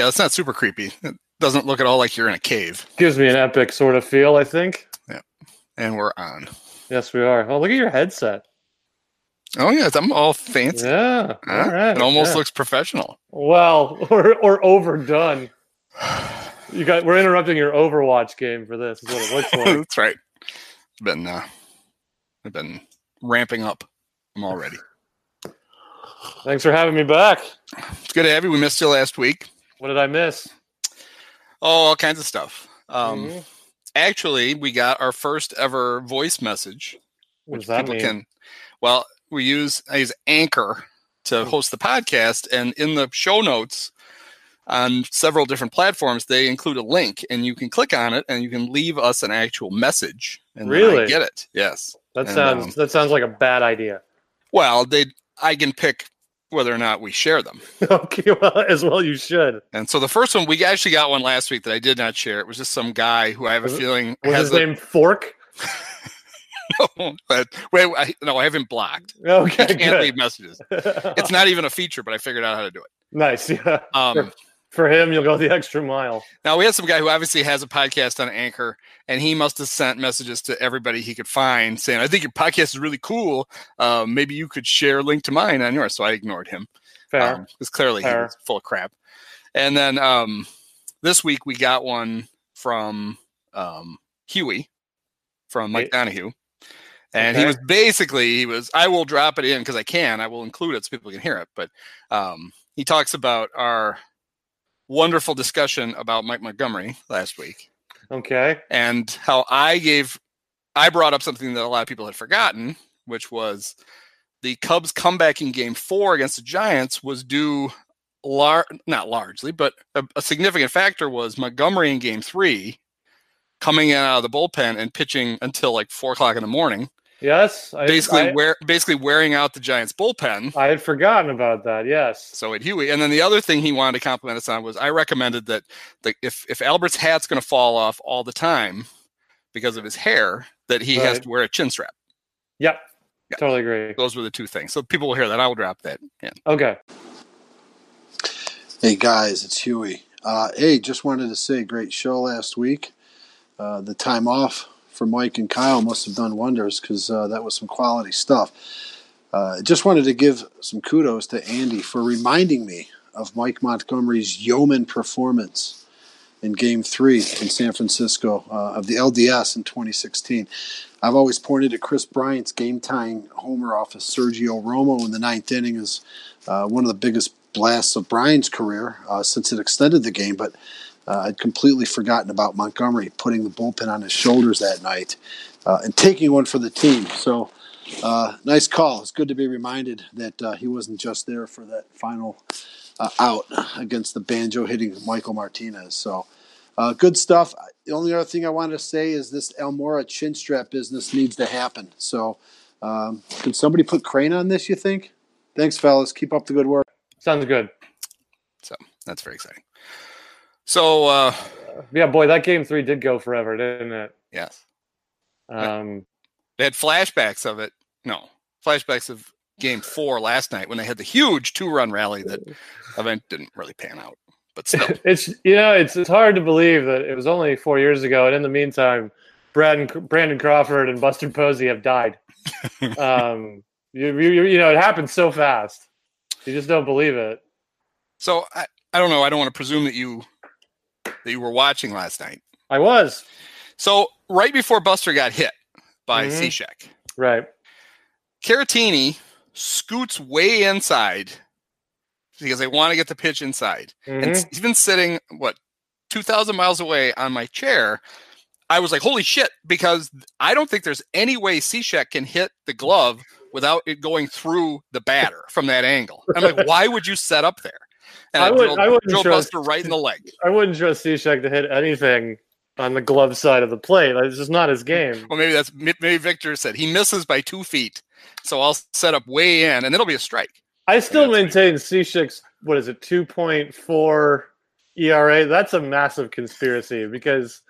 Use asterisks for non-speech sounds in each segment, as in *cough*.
Yeah, it's not super creepy. It doesn't look at all like you're in a cave. Gives me an epic sort of feel, I think. Yeah. And we're on. Yes, we are. Oh, look at your headset. Oh yeah, I'm all fancy. Yeah. Huh? All right. It almost yeah. looks professional. well *laughs* or or overdone. You got we're interrupting your Overwatch game for this. Is what it looks *laughs* like. That's right. It's been uh, I've been ramping up. I'm all ready. Thanks for having me back. It's good to have you. We missed you last week. What did I miss? Oh, all kinds of stuff. Um, Mhm. Actually, we got our first ever voice message, What which does that people mean? can. Well, we use I use Anchor to host the podcast, and in the show notes on several different platforms, they include a link, and you can click on it, and you can leave us an actual message. And Really? get it? Yes. that and, sounds um, that sounds like a bad idea. Well, they I can pick whether or not we share them. *laughs* okay, well, as well you should. And so the first one, we actually got one last week that I did not share. It was just some guy who I have a Was feeling Was has his name Fork? a, *laughs* but wait, I, no, I haven't blocked. *laughs* Okay, I can't good. leave messages. It's not even a feature, but I figured out how to do it. nice. Yeah. Um, For him, you'll go the *laughs* extra mile. now we had some guy who obviously has a podcast on Anchor, and he must have sent messages to everybody he could find saying, "I think your podcast is really cool. Um, maybe you could share a link to mine on yours." So I ignored him. Fair. because clearly he was full of crap. And then um, this week we got one from um, Huey from Mike. Donahue, and he was basically he was I will drop it in because I can I will include it so people can hear it. But um, he talks about our wonderful discussion about Mike Montgomery last week okay. and how I gave I brought up something that a lot of people had forgotten, which was the Cubs comeback in game four against the Giants was due lar- not largely, but a, a significant factor was Montgomery in game three coming in out of the bullpen and pitching until like four o'clock in the morning, Yes. I, basically I, wear, basically wearing out the Giants bullpen. I had forgotten about that. Yes. So at Huey, and then the other thing he wanted to compliment us on was I recommended that the, if if Albert's hat's going to fall off all the time because of his hair, that he has to wear a chin strap. Yep. Yeah. Totally agree. Those were the two things. So people will hear that. I will drop that in. Okay. Hey guys, it's Huey. Uh, hey, just wanted to say, great show last week. Uh, the time off for Mike and Kyle must have done wonders because uh, that was some quality stuff. Uh, just wanted to give some kudos to Andy for reminding me of Mike Montgomery's yeoman performance in Game Three in San Francisco uh, of the LDS in 2016. I've always pointed to Kris Bryant's game-tying homer off of Sergio Romo in the ninth inning as uh, one of the biggest blasts of Bryant's career uh, since it extended the game, but uh, I'd completely forgotten about Montgomery putting the bullpen on his shoulders that night uh, and taking one for the team. So, uh, nice call. It's good to be reminded that uh, he wasn't just there for that final uh, out against the banjo hitting Michael Martinez. So, uh, good stuff. The only other thing I wanted to say is this Almora chin strap business needs to happen. So, um, can somebody put crane on this? You think? Thanks, fellas. Keep up the good work. Sounds good. So that's very exciting. So uh, Yeah, boy, that game three did go forever, didn't it? yes, Um, they had flashbacks of it. No, flashbacks of game four last night when they had the huge two-run rally that event didn't really pan out. But *laughs* still, it's you know it's it's hard to believe that it was only four years ago, and in the meantime, Brad and, Brandon Crawford and Buster Posey have died. *laughs* um, you, you you know it happened so fast. You just don't believe it. so I, I don't know. I don't want to presume that you that you were watching last night. I was So right before Buster got hit by Mhm. Cishek, right. Caratini scoots way inside because they want to get the pitch inside. Mhm. And he's been sitting, what, 2,000 miles away on my chair. I was like, holy shit, because I don't think there's any way Cishek can hit the glove without it going through the batter from that angle. I'm like, *laughs* why would you set up there? And I I, would- drilled, I wouldn't drilled trust- Buster right in the leg. I wouldn't trust Cishek to hit anything on the glove side of the plate. It's just not his game. Well, maybe that's maybe Victor said he misses by two feet, so I'll set up way in, and it'll be a strike. I still maintain Cishek's what is it, two point four ERA? That's a massive conspiracy because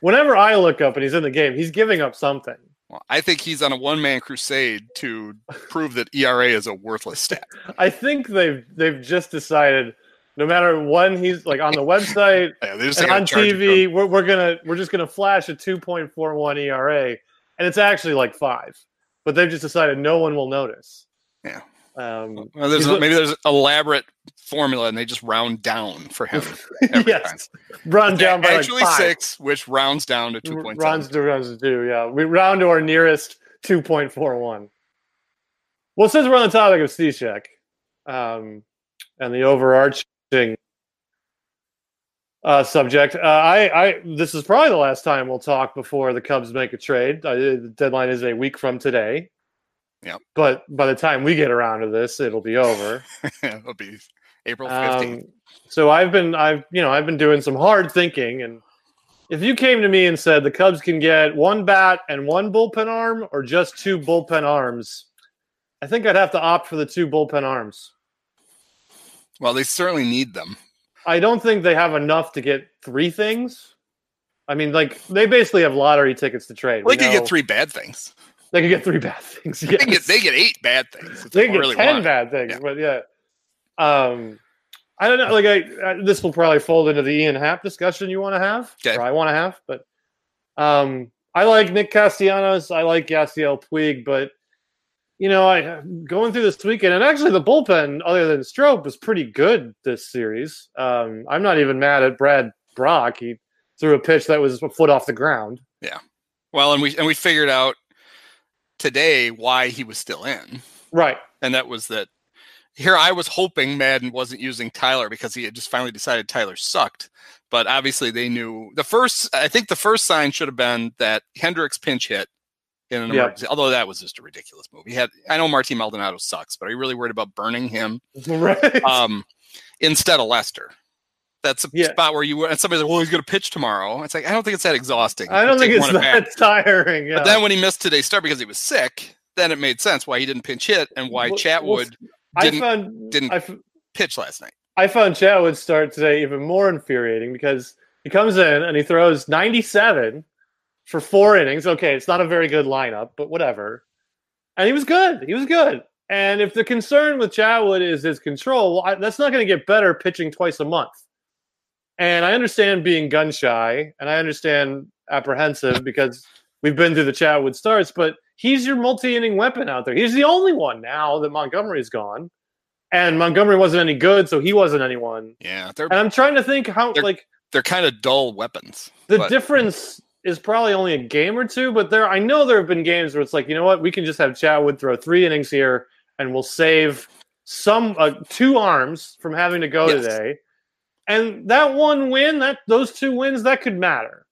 whenever I look up and he's in the game, he's giving up something. Well, I think he's on a one-man crusade to prove that ERA is a worthless stat. I think they've they've just decided No matter when he's like on the website *laughs* Yeah, and on TV, we're, we're gonna we're just gonna flash a 2.41 ERA, and it's actually like five. But they've just decided no one will notice. Yeah. Um, Well, there's he's- maybe there's an elaborate formula, and they just round down for him. *laughs* every yes, run down by Actually, like six, which rounds down to two point seven. to runs to two. Yeah, we round to our nearest 2.41. Well, since we're on the topic of Cishek, um, and the overarching uh, subject, uh, I, I this is probably the last time we'll talk before the Cubs make a trade. Uh, the deadline is a week from today. Yep. But by the time we get around to this, it'll be over. *laughs* It'll be April fifteenth. Um, so I've been I've you know I've been doing some hard thinking and if you came to me and said the Cubs can get one bat and one bullpen arm or just two bullpen arms, I think I'd have to opt for the two bullpen arms. Well, they certainly need them. I don't think they have enough to get three things. I mean, like they basically have lottery tickets to trade. Well, they could get three bad things. They could get three bad *laughs* things. They get they get eight bad things. they get really 10 want bad things Yeah. but yeah um i don't know like i, I this will probably fold into the ian happ discussion you want to have Okay. or i want to have but um i like nick castellanos i like Yasiel puig but you know i going through this weekend and actually the bullpen other than Strop was pretty good this series um i'm not even mad at Brad Brach he threw a pitch that was a foot off the ground Yeah. Well, and we and we figured out today why he was still in, right and that was that. Here, I was hoping Maddon wasn't using Tyler because he had just finally decided Tyler sucked. But obviously, they knew the first. I think the first sign should have been that Hendricks pinch hit in an Yep. emergency. Although that was just a ridiculous move. He had. I know Martin Maldonado sucks, but are you really worried about burning him? *laughs* right um, instead of Lester. That's a Yeah. spot where you and somebody's like, "Well, he's going to pitch tomorrow." It's like I don't think it's that exhausting. i don't think it's that *laughs* tiring yeah. But then when he missed today's start because he was sick, then it made sense why he didn't pinch hit and why Well- Chatwood I didn't found didn't- f- pitch last night. I found Chatwood's start today even more infuriating because he comes in and he throws 97 for four innings. Okay, it's not a very good lineup, but whatever. And he was good. He was good. And if the concern with Chatwood is his control, well, I, that's not going to get better pitching twice a month. And I understand being gun shy and I understand apprehensive because we've been through the Chatwood starts, but he's your multi inning weapon out there. He's the only one now that Montgomery's gone. And Montgomery wasn't any good, so he wasn't anyone. Yeah, And I'm trying to think how, like, they're kind of dull weapons. the but- difference is probably only a game or two, but there I know there have been games where it's like, you know what, we can just have Chatwood throw three innings here and we'll save some uh, two arms from having to go Yes. today. And that one win, that those two wins, that could matter.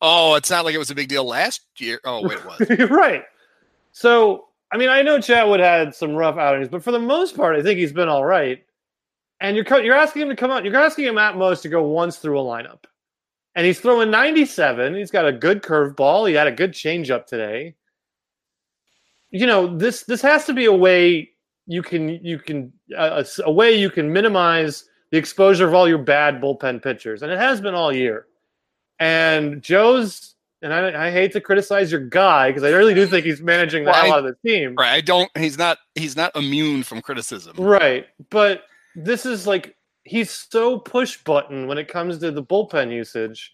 Oh, it's not like it was a big deal last year. Oh, wait, it was. *laughs* right. So, I mean, I know Chatwood had some rough outings, but for the most part, I think he's been all right. And you're co- you're asking him to come out. You're asking him at most to go once through a lineup, and he's throwing 97. He's got a good curveball. He had a good changeup today. You know this this has to be a way you can you can uh, a a way you can minimize the exposure of all your bad bullpen pitchers, and it has been all year. And Joe's and I, I hate to criticize your guy because I really do think he's managing the Well, hell out of the team. right. I don't. He's not. He's not immune from criticism. Right. But this is like he's so push button when it comes to the bullpen usage.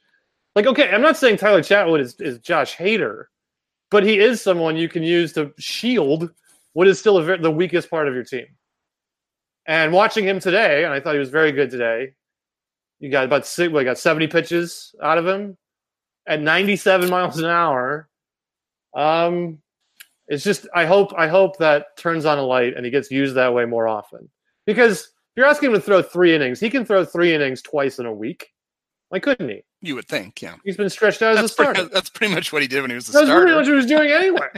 Like, okay, I'm not saying Tyler Chatwood is, is Josh Hader, but he is someone you can use to shield what is still a the weakest part of your team. And watching him today, and I thought he was very good today. You got about six, we got 70 pitches out of him at 97 miles an hour. Um, it's just I hope I hope that turns on a light and he gets used that way more often. Because if you're asking him to throw three innings, he can throw three innings twice in a week. Why couldn't he? You would think. Yeah. He's been stretched out as a That's starter. pretty, that's pretty much what he did when he was a That's pretty much what he was doing anyway.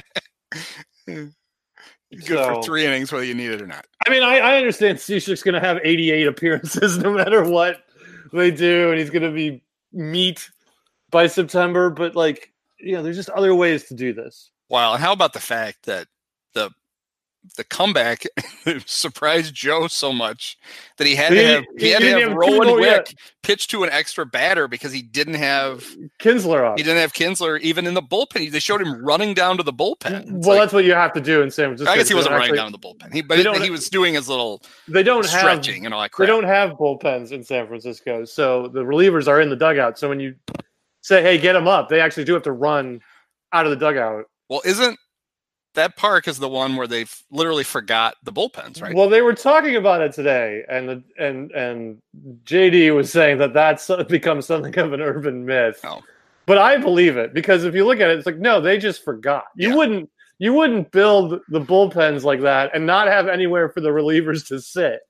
*laughs* Good So- for three innings, whether you need it or not. I mean, I, I understand Cishek's going to have 88 appearances *laughs* no matter what they do, and he's going to be meat by September. But like, you know, there's just other ways to do this. Well, and how about the fact that the comeback *laughs* surprised Joe so much that he had He- to have he he had to have have Rowan Kimball yet. Wick pitch to an extra batter because he didn't have Kintzler up. he didn't have Kintzler even in the bullpen. They showed him running down to the bullpen. It's well, like- that's what you have to do in San Francisco. I guess he wasn't don't running actually- down to the bullpen. He but he was doing his little They don't have stretching and all that crap. They don't have bullpens in San Francisco, so the relievers are in the dugout. So when you say, "Hey, get them up," they actually do have to run out of the dugout. Well, isn't that park is the one where they literally forgot the bullpens, right? Well, they were talking about it today, and the, and and JD was saying that that's *laughs* become something of an urban myth. Oh. But I believe it because if you look at it, it's like no, they just forgot. You Yeah. wouldn't you wouldn't build the bullpens like that and not have anywhere for the relievers to sit.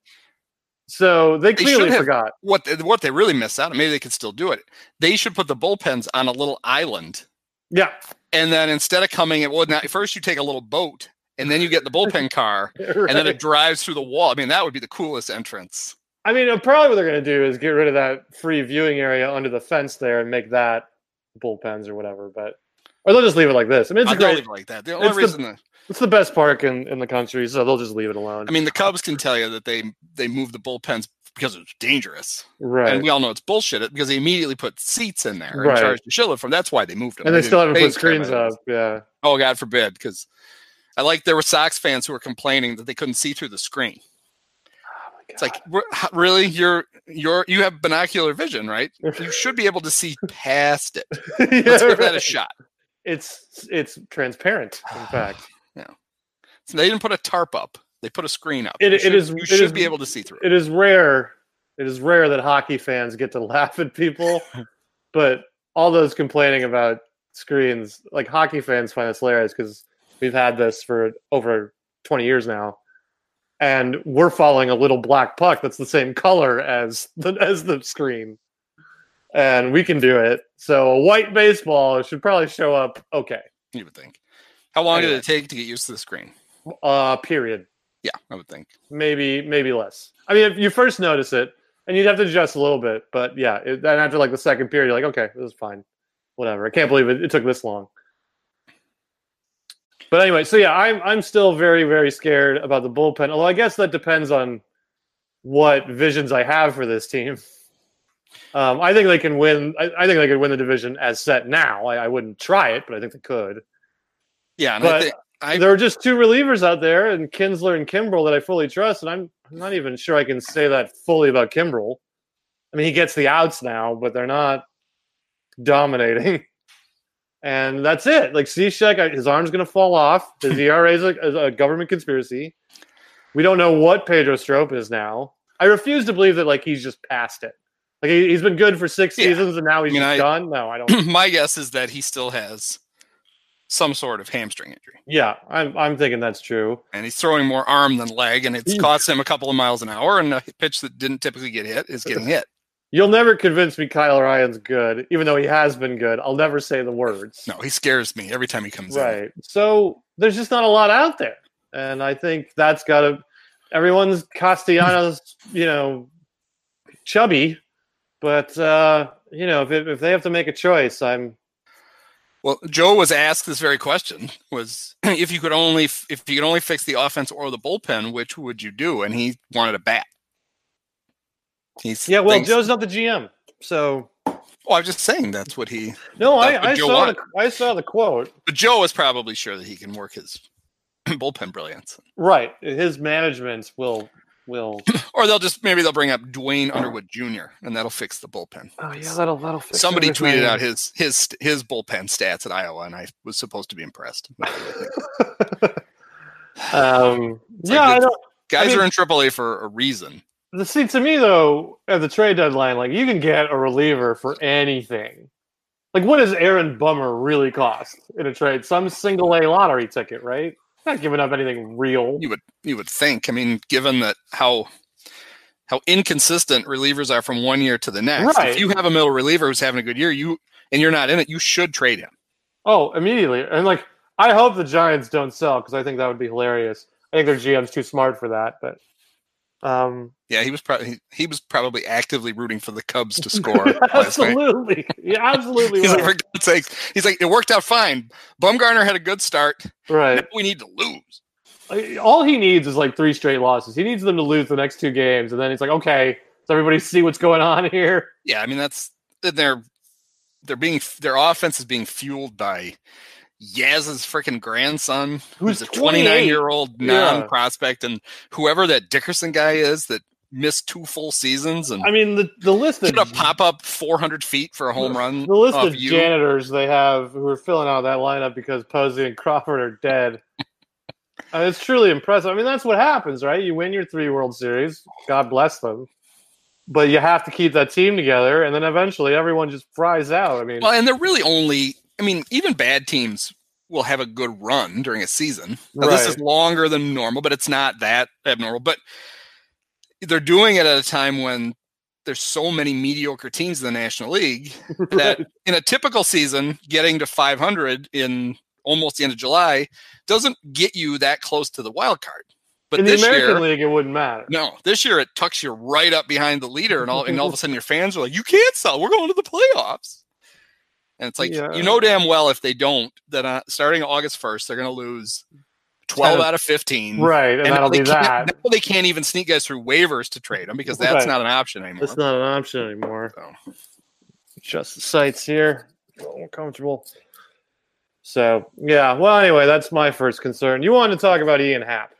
So they They clearly have- forgot. what they, what they really missed out, on, maybe they could still do it. They should put the bullpens on a little island, Yeah, and then instead of coming, it would well, now, first you take a little boat, and then you get the bullpen *laughs* car, *laughs* and then it drives through the wall. I mean, that would be the coolest entrance. I mean, uh, probably what they're going to do is get rid of that free viewing area under the fence there and make that bullpens or whatever. But or they'll just leave it like this. I mean, it's don't great. leave it like that. The only it's the- reason that It's the best park in, in the country, so they'll just leave it alone. I mean, the Cubs can tell you that they they moved the bullpens because it's dangerous, right. and we all know it's bullshit because they immediately put seats in there and Right. charged the Schiller from. That's why they moved them. and they still haven't put screens up. Yeah. Oh God forbid, because I like there were Sox fans who were complaining that they couldn't see through the screen. Oh, it's like really, you're you're you have binocular vision, right? You *laughs* should be able to see past it. *laughs* Yeah, Let's give that a shot. It's it's transparent. In *sighs* fact, yeah. So they didn't put a tarp up; they put a screen up. It- you it should, is- You should is- be able to see through. it. it is rare. It is rare that hockey fans get to *laughs* laugh at people, *laughs* but all those complaining about screens, like hockey fans, find this hilarious because we've had this for over twenty years now, and we're following a little black puck that's the same color as the as the screen, and we can do it. So a white baseball should probably show up okay. You would think. How long Anyway. did it take to get used to the screen? Uh, period. Yeah, I would think. maybe maybe less. I mean, if you first notice it, and you'd have to adjust a little bit, but yeah, it, then after like the second period, you're like, okay, this is fine, whatever. I can't believe it, it took this long. But anyway, so yeah, I'm I'm still very very scared about the bullpen. Although I guess that depends on what visions I have for this team. *laughs* Um, I think they can win. I, I think they could win the division as set now. I, I wouldn't try it, but I think they could. Yeah, and I But think I there are just two relievers out there, and Kintzler and Kimbrel that I fully trust, and I'm I'm not even sure I can say that fully about Kimbrel. I mean, he gets the outs now, but they're not dominating, *laughs* and that's it. Like Cishek, his arm's going to fall off. His *laughs* ERA is a, is a government conspiracy. We don't know what Pedro Strop is now. I refuse to believe that like he's just past it. Like he, he's been good for six Yeah. seasons, and now he's I mean, I- done. No, I don't. *clears throat* my guess is that he still has some sort of hamstring injury, yeah, I'm I'm thinking that's true. and he's throwing more arm than leg, and it's cost him a couple of miles an hour. And a pitch that didn't typically get hit is getting hit. You'll never convince me Kyle Ryan's good, even though he has been good. I'll never say the words. No, he scares me every time he comes in. Right. So there's just not a lot out there. And I think that's got to, everyone's Castellanos, *laughs* you know, chubby. But, uh, you know, if, it, if they have to make a choice, I'm, Well, Joe was asked this very question: was *clears throat* if you could only if you could only fix the offense or the bullpen, which would you do? And he wanted a bat. He's yeah, well, thinks- Joe's not the GM. So, Well, I'm just saying that's what he. no, I, I, Joe saw wanted. the, I saw the quote. But Joe is probably sure that he can work his *clears throat* bullpen brilliance. Right. His management will, will. *clears throat* Or they'll just maybe they'll bring up Duane Underwood Jr. and that'll fix the bullpen. Oh, yeah, that'll, that'll fix Somebody tweeted everything. out his his his bullpen stats at Iowa, and I was supposed to be impressed. *laughs* um, It's yeah, like I don't. Guys mean- are in AAA for a reason. The see to me though, at the trade deadline, like you can get a reliever for anything. Like what does Aaron Bummer really cost in a trade? Some single A lottery ticket, right? Not giving up anything real. You would you would think. I mean, given that how how inconsistent relievers are from one year to the next. Right. If you have a middle reliever who's having a good year, you and you're not in it, you should trade him. Oh, immediately. And like I hope the Giants don't sell because I think that would be hilarious. I think their GM's too smart for that, but um Yeah, he was probably he, he was probably actively rooting for the Cubs to *laughs* score absolutely. Yeah, absolutely *laughs* He's like, for God's sakes, he's like, it worked out fine. Bumgarner had a good start. right. Now we need to lose. All he needs is like three straight losses. He needs them to lose the next two games, and then he's like, okay, does everybody *laughs* see what's going on here? Yeah, I mean that's they're they're being their offense is being fueled by Yaz's freaking grandson, Who's who's a 29 year old non prospect, and whoever that Dickerson guy is that missed two full seasons and I mean, the the list of gonna pop up 400 feet for a home run. the list of you. janitors they have who are filling out that lineup because Posey and Crawford are dead. It's truly impressive. I mean, that's what happens, right? You win your three World Series. God bless them. But you have to keep that team together, and then eventually everyone just fries out. I mean, Well, and they're really only. I mean, even bad teams will have a good run during a season. Now, This is longer than normal, but it's not that abnormal. But they're doing it at a time when there's so many mediocre teams in the National League *laughs* that right. in a typical season, getting to 500 in almost the end of July doesn't get you that close to the wild card. But in the American year, League, it wouldn't matter. no, this year it tucks you right up behind the leader, and all and all of a sudden your fans are like, "You can't sell. We're going to the playoffs." And it's like Yeah. you know damn well if they don't, that uh, starting August first, they're going to lose twelve Ten. out of fifteen. Right, and, And that'll they be can't- that. now they can't even sneak guys through waivers to trade them because that's Right. not an option anymore. That's not an option anymore. So. Just the sites here. A more comfortable. So yeah. Well, anyway, that's my first concern. You wanted to talk about Ian Happ.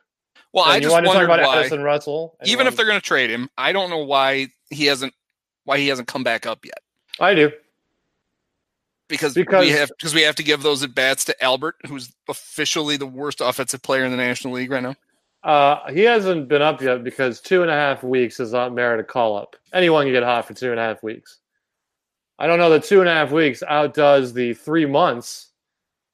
Well, And I you just wanted to talk about why, Addison Russell. even if they're going to trade him, I don't know why he hasn't why he hasn't come back up yet. I do. Because, Because- we have because we have to give those at bats to Albert, who's officially the worst offensive player in the National League right now. Uh, he hasn't been up yet because two and a half weeks does not merit a call up. Anyone can get hot for two and a half weeks. I don't know that two and a half weeks outdoes the three months,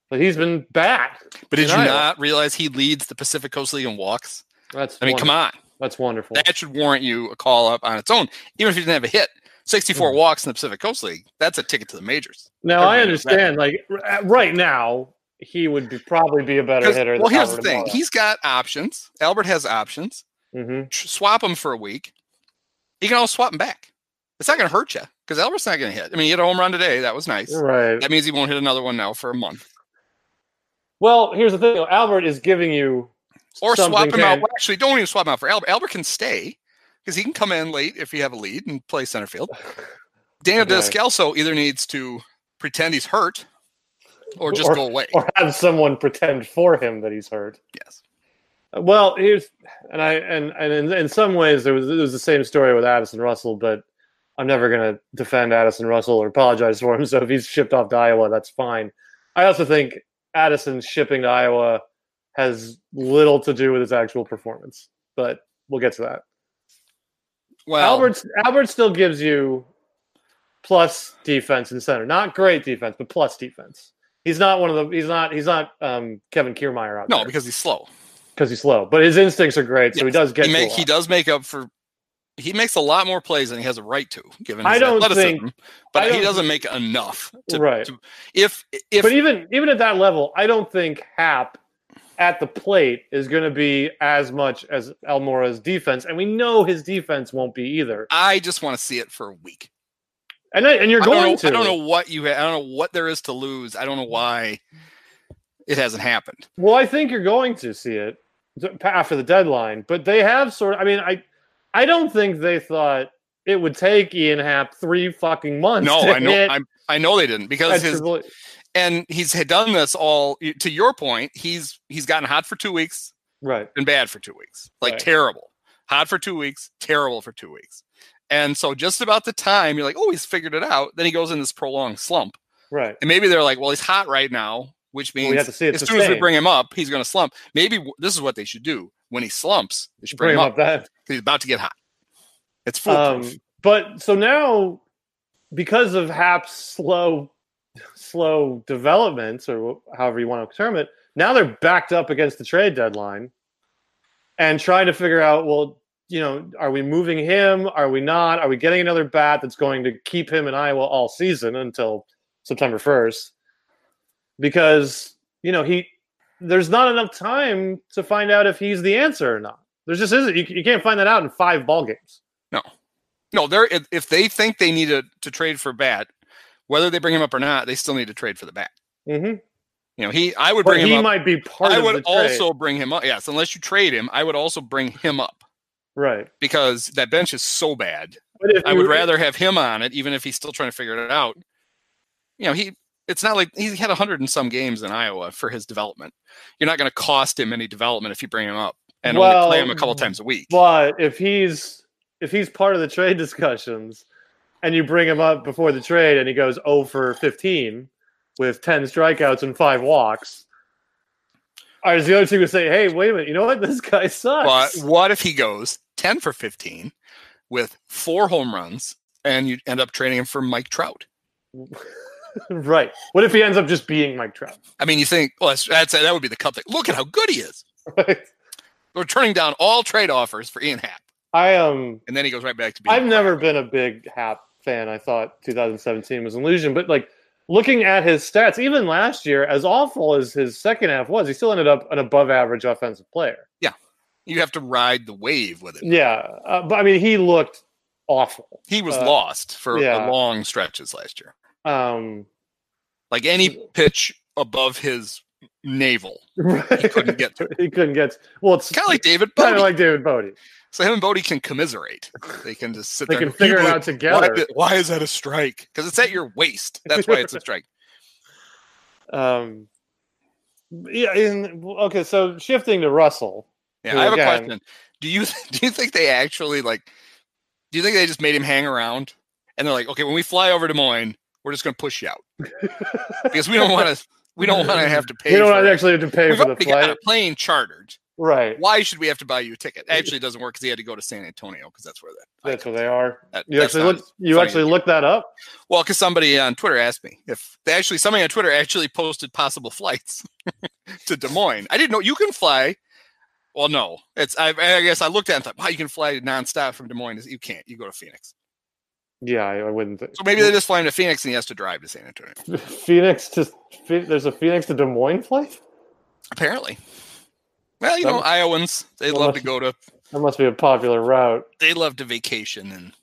but he's been bad. But did you Iowa. not realize he leads the Pacific Coast League in walks? That's I mean, come on, That's wonderful. that should warrant you a call up on its own, even if you didn't have a hit. Sixty-four Mhm. walks in the Pacific Coast League. That's a ticket to the majors. Now I Everybody that. understand. Like r- right now, he would be, probably be a better hitter. well, here's the thing: he's got options. Albert has options. hmm Tr- Swap him for a week. You can always swap him back. It's not going to hurt you because Albert's not going to hit. I mean, he hit a home run today. That was nice. right. That means he won't hit another one now for a month. Well, here's the thing: Albert is giving you Or swap him out. Well, actually, don't even swap him out for Albert. Albert can stay because he can come in late if you have a lead and play center field. *laughs* Daniel Okay. Descalso either needs to pretend he's hurt or just Or- go away. or have someone pretend for him that he's hurt. yes. Uh, well, here's and I and and in, in some ways there was it was the same story with Addison Russell, but I'm never going to defend Addison Russell or apologize for him. So if he's shipped off to Iowa, that's fine. I also think Addison shipping to Iowa has little to do with his actual performance, but we'll get to that. Well, Albert Albert still gives you plus defense in center, not great defense, but plus defense. He's not one of the. He's not. He's not um, Kevin Kiermaier out no, there because he's slow. because he's slow, but his instincts are great, so he does get. He, make, he does make up for. He makes a lot more plays than he has a right to, given his I don't athleticism. think- but I he don't doesn't make enough. To, Right. to- if if but even even at that level, I don't think Happ at the plate is going to be as much as Almora's defense, and we know his defense won't be either. I just want to see it for a week. And I, and you're I going know, to. I don't know what you. Ha- I don't know what there is to lose. I don't know why it hasn't happened. Well, I think you're going to see it after the deadline, but they have sort of. I mean, I I don't think they thought it would take Ian Happ three fucking months. No, to I know. I I know they didn't because his and he's had done this all. To your point, he's he's gotten hot for two weeks, right. and bad for two weeks, like Right. terrible. Hot for two weeks, terrible for two weeks, and so just about the time you're like, oh, he's figured it out. Then he goes in this prolonged slump, Right. and maybe they're like, well, he's hot right now, which Well, means we have to see it as soon as we bring him up, he's going to slump. Maybe this is what they should do when he slumps. They should bring, Bring him up up that. 'cause he's about to get hot. It's foolproof. Um, but so now, because of Happ's slow, slow developments, or however you want to term it, now they're backed up against the trade deadline, and trying to figure out, well, you know, are we moving him? Are we not? Are we getting another bat that's going to keep him in Iowa all season until September first? Because you know he, there's not enough time to find out if he's the answer or not. There just isn't. You, you can't find that out in five ball games. No, No, they're if, they think they need to, to trade for bat, whether they bring him up or not, they still need to trade for the bat. Mm-hmm. You know, he I would bring him he up. might be part I of would the trade. also bring him up. Yes, unless you trade him, I would also bring him up right. because that bench is so bad. But if I would rather have him on it, even if he's still trying to figure it out. You know, he it's not like he had a hundred and some games in Iowa for his development. You're not going to cost him any development if you bring him up and only play him a couple times a week. But if he's if he's part of the trade discussions, and you bring him up before the trade, and he goes 0 for 15 with 10 strikeouts and five walks, or is the other team going to say, "Hey, wait a minute, you know what? *laughs* This guy sucks. But what if he goes 10 for 15 with four home runs and you end up trading him for Mike Trout? *laughs* right. What if he ends up just being Mike Trout? I mean, you think, well, that's, that's that would be the cup thing. Look at how good he is. *laughs* Right. We're turning down all trade offers for Ian Happ, I um and then he goes right back to being. I've never been a big Happ fan. I thought 2017 was an illusion, but like looking at his stats, even last year, as awful as his second half was, he still ended up an above average offensive player. Yeah. You have to ride the wave with it. Yeah, uh, but I mean, he looked awful. He was Uh, lost for yeah. long stretches last year. Um, Like any pitch above his navel, he couldn't get through. *laughs* He couldn't get. To, Well, it's kind of like David kind of like David Bote. So him and Bote can commiserate. They can just sit They there. can figure it out together. Why, why is that a strike? Because it's at your waist. That's why it's a strike. *laughs* Um, yeah. In, okay, so shifting to Russell. Yeah, I have again- a question. Do you *laughs* do you think they actually like? Do you think they just made him hang around and they're like, okay, when we fly over Des Moines, we're just going to push you out *laughs* because we don't want to. We don't want to have to pay. We don't for it. actually have to pay We've for the already got a plane chartered. Right? Why should we have to buy you a ticket? Actually, it doesn't work because he had to go to San Antonio because that's where that. That's what they are. that- You actually look. You actually looked that up. Well, because somebody on Twitter asked me if they actually somebody on Twitter actually posted possible flights *laughs* to Des Moines. I didn't know you can fly. Well, no, it's I, I guess I looked at it and thought, wow, you can fly nonstop from Des Moines. You can't. You go to Phoenix. Yeah, I, I wouldn't. Think. So maybe they *laughs* just fly him to Phoenix and he has to drive to San Antonio. Phoenix to there's a Phoenix to Des Moines flight. Apparently. Well, you That know, Iowans they love to go to That must be a popular route. they love to vacation and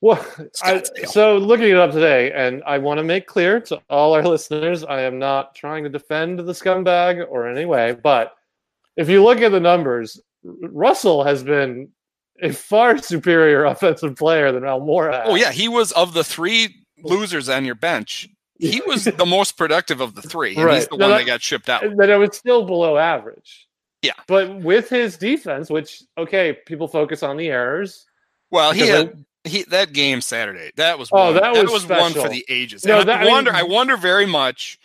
Well, I, so looking it up today, and I want to make clear to all our *laughs* listeners, I am not trying to defend the scumbag or any way, but if you look at the numbers, Russell has been a far superior *laughs* offensive player than Almora. Oh yeah, he was of the three losers on your bench. He was the most productive of the three, and he's the No, one that- that got shipped out. But it was still below average. Yeah. but with his defense, which okay, people focus on the errors. Well, he had they- he that game Saturday. That was Oh, one, that was one for the ages. No, that- I I mean- wonder. I wonder very much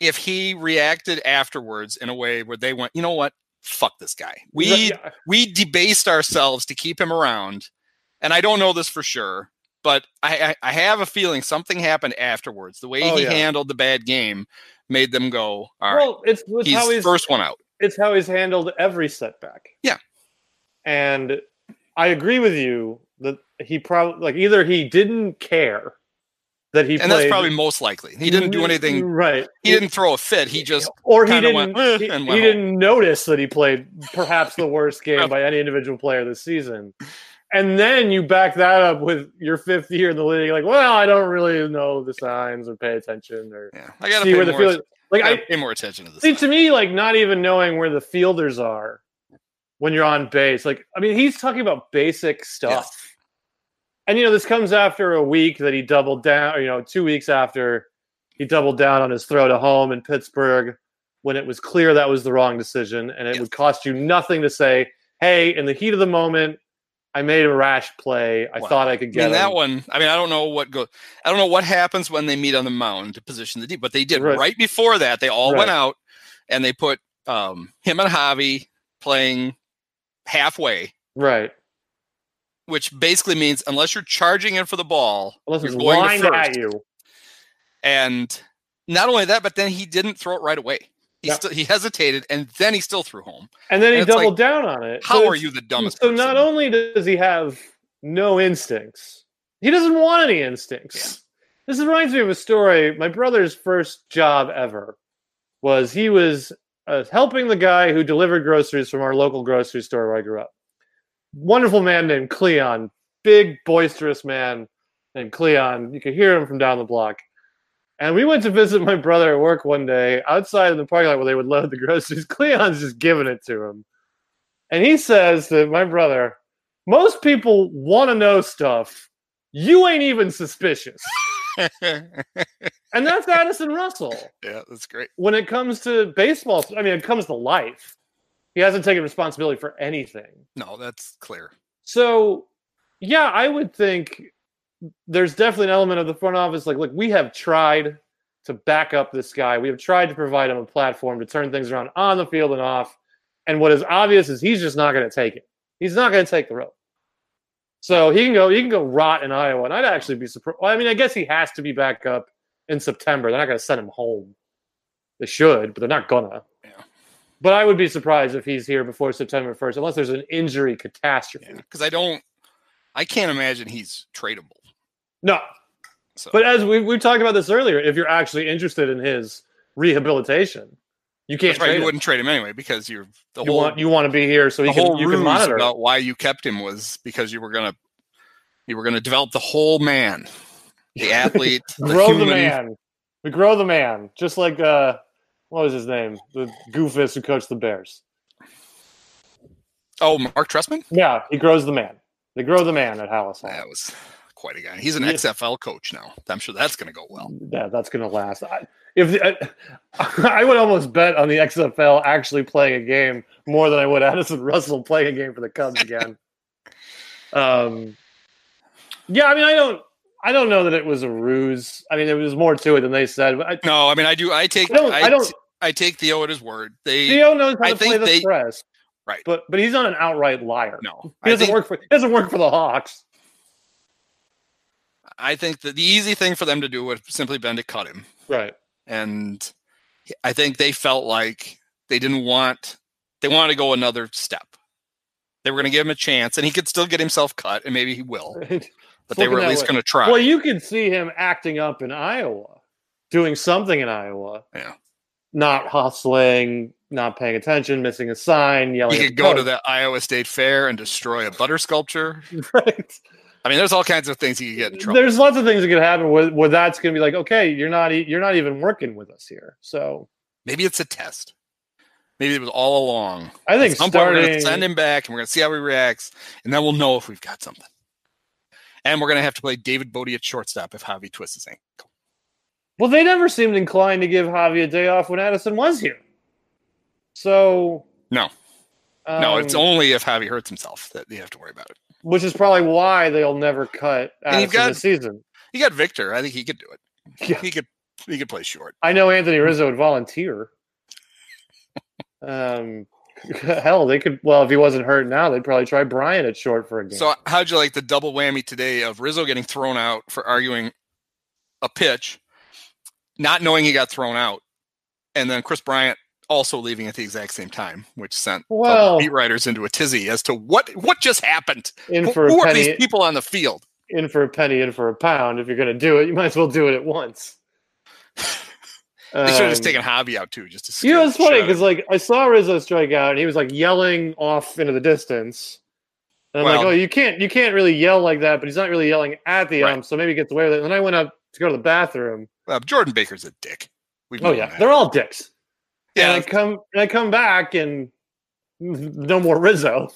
if he reacted afterwards in a way where they went, you know what, fuck this guy. We Yeah, we debased ourselves to keep him around, and I don't know this for sure, but I I, I have a feeling something happened afterwards. The way Oh, he yeah. handled the bad game made them go, all right, well, it's, it's how he's he's first one out. It's how he's handled every setback. Yeah. And I agree with you that he probably like either he didn't care that he and that's probably most likely. He didn't do anything. right. He didn't throw a fit. He just or he didn't went, "Eh," he, he didn't notice that he played perhaps the *laughs* worst game by any individual player this season. And then you back that up with your fifth year in the league, like, well, I don't really know the signs or pay attention or yeah. I got to see where the more. Like I, pay more attention to this. See, to me, like not even knowing where the fielders are when you're on base. Like, I mean, he's talking about basic stuff. Yes. And you know, this comes after a week that he doubled down, or, you know, two weeks after he doubled down on his throw to home in Pittsburgh when it was clear that was the wrong decision. And it Yes. would cost you nothing to say, hey, in the heat of the moment, I made a rash play. I Wow. thought I could I get mean that him." one. I mean, I don't know what go. I don't know what happens when they meet on the mound to position the deep, but they did Right. right, before that. They all Right. went out and they put um, him and Javi playing halfway, Right. which basically means unless you're charging in for the ball, Unless you're going to first. at you. And not only that, but then he didn't throw it right away. He Yep. still he hesitated and then he still threw home. And then he And it's like, doubled down on it. How So are you the dumbest? So person? not only does he have no instincts, he doesn't want any instincts. This reminds me of a story. My brother's first job ever was he was uh, helping the guy who delivered groceries from our local grocery store where I grew up. Wonderful man named Cleon, big boisterous man named Cleon. You could hear him from down the block. And we went to visit my brother at work one day outside in the parking lot where they would load the groceries. *laughs* Cleon's just giving it to him. And he says to my brother, Most people want to know stuff. You ain't even suspicious. *laughs* And that's Addison Russell. yeah, that's great. When it comes to baseball, I mean, it comes to life. He hasn't taken responsibility for anything. No, that's clear. So, yeah, I would think there's definitely an element of the front office. Like, look, we have tried to back up this guy. We have tried to provide him a platform to turn things around on the field and off. And what is obvious is he's just not going to take it. He's not going to take the rope. So he can go. He can go rot in Iowa, and I'd actually be surprised. Well, I mean, I guess he has to be back up in September. They're not going to send him home. They should, but they're not gonna. Yeah. But I would be surprised if he's here before September first, unless there's an injury catastrophe. Because I don't, I can't imagine he's tradable. No, So, but as we we talked about this earlier, if you're actually interested in his rehabilitation, you can't right. You him. wouldn't trade him anyway because you're the You whole want you want to be here so the he can whole you can monitor. about why you kept him was because you were gonna you were gonna develop the whole man, the *laughs* athlete, the grow the man. We grow the man, just like uh, what was his name? The goofus who coached the Bears. Oh, Marc Trestman. Yeah, he grows the man. They grow the man at Halas That was quite a guy. He's an Yeah. XFL coach now. I'm sure that's gonna go well. Yeah, that's gonna last. I, if I, *laughs* I would almost bet on the XFL actually playing a game more than I would Addison Russell playing a game for the Cubs again. *laughs* um, yeah, I mean, I don't, I don't know that it was a ruse. I mean, there was more to it than they said. But I, No, I mean I do. I take. I don't, I, don't. I take Theo at his word. They Theo knows how I to play think the they- press, Right. But but he's not an outright liar. no. He doesn't think, work for he doesn't work for the Hawks. I think that the easy thing for them to do would have simply been to cut him, Right. and I think they felt like they didn't want. They wanted to go another step. They were going to give him a chance, and he could still get himself cut, and maybe he will. *laughs* But they were at least going to try. Well, you could see him acting up in Iowa, doing something in Iowa. Yeah. Not hustling, not paying attention, missing a sign, yelling. he could go to the Iowa State Fair and destroy a butter sculpture. *laughs* right. I mean, there's all kinds of things you could get in trouble. There's lots of things that could happen where, where that's going to be like, okay, you're not e- you're not even working with us here. So Maybe it's a test. Maybe it was all along. I think At some point we're going to send him back, and we're going to see how he reacts, and then we'll know if we've got something. And we're going to have to play David Bote at shortstop if Javi twists his ankle. well, they never seemed inclined to give Javi a day off when Addison was here. So No. No, it's um, only if Javi hurts himself that you have to worry about it. which is probably why they'll never cut And you've got- this season. You got Victor. I think he could do it. Yeah. He could. He could play short. I know Anthony Rizzo would volunteer. Um, *laughs* hell, they could. Well, if he wasn't hurt now, they'd probably try Brian at short for a game. So, how'd you like the double whammy today of Rizzo getting thrown out for arguing a pitch, not knowing he got thrown out, and then Kris Bryant also leaving at the exact same time, which sent Well- beat writers into a tizzy as to what what just happened. in Who, for who a are these people on the field? in for a penny, in for a pound. If you're going to do it, you might as well do it at once. They should have just Um, taken Javi out too, just to. See. You know, it's funny shit out of because like I saw Rizzo strike out, and he was like yelling off into the distance. And I'm like, oh, you can't, you can't really yell like that. But he's not really yelling at the Right. ump, so maybe he gets away with it. And then I went up to go to the bathroom. Uh, Jordan Baker's a dick. We've Oh yeah, that. they're all dicks. Yeah. And I come, and I come back, and no more Rizzo.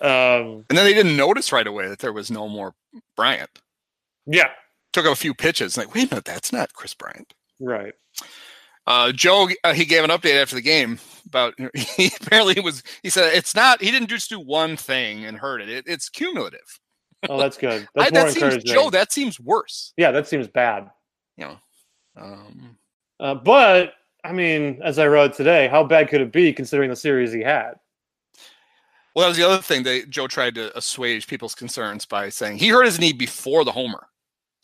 Um, and then they didn't notice right away that there was no more Bryant. yeah, Took a few pitches, like, wait a minute, that's not Kris Bryant. right. Uh, Joe, uh, he gave an update after the game about. *laughs* He apparently was. He said it's not. He didn't just do one thing and hurt it. it it's cumulative. Oh, that's good. *laughs* I, That's more that seems. Joe. That seems worse. yeah, that seems bad. You know. Um, Uh, but I mean, as I wrote today, how bad could it be considering the series he had? well, that was the other thing. That Joe tried to assuage people's concerns by saying he hurt his knee before the homer.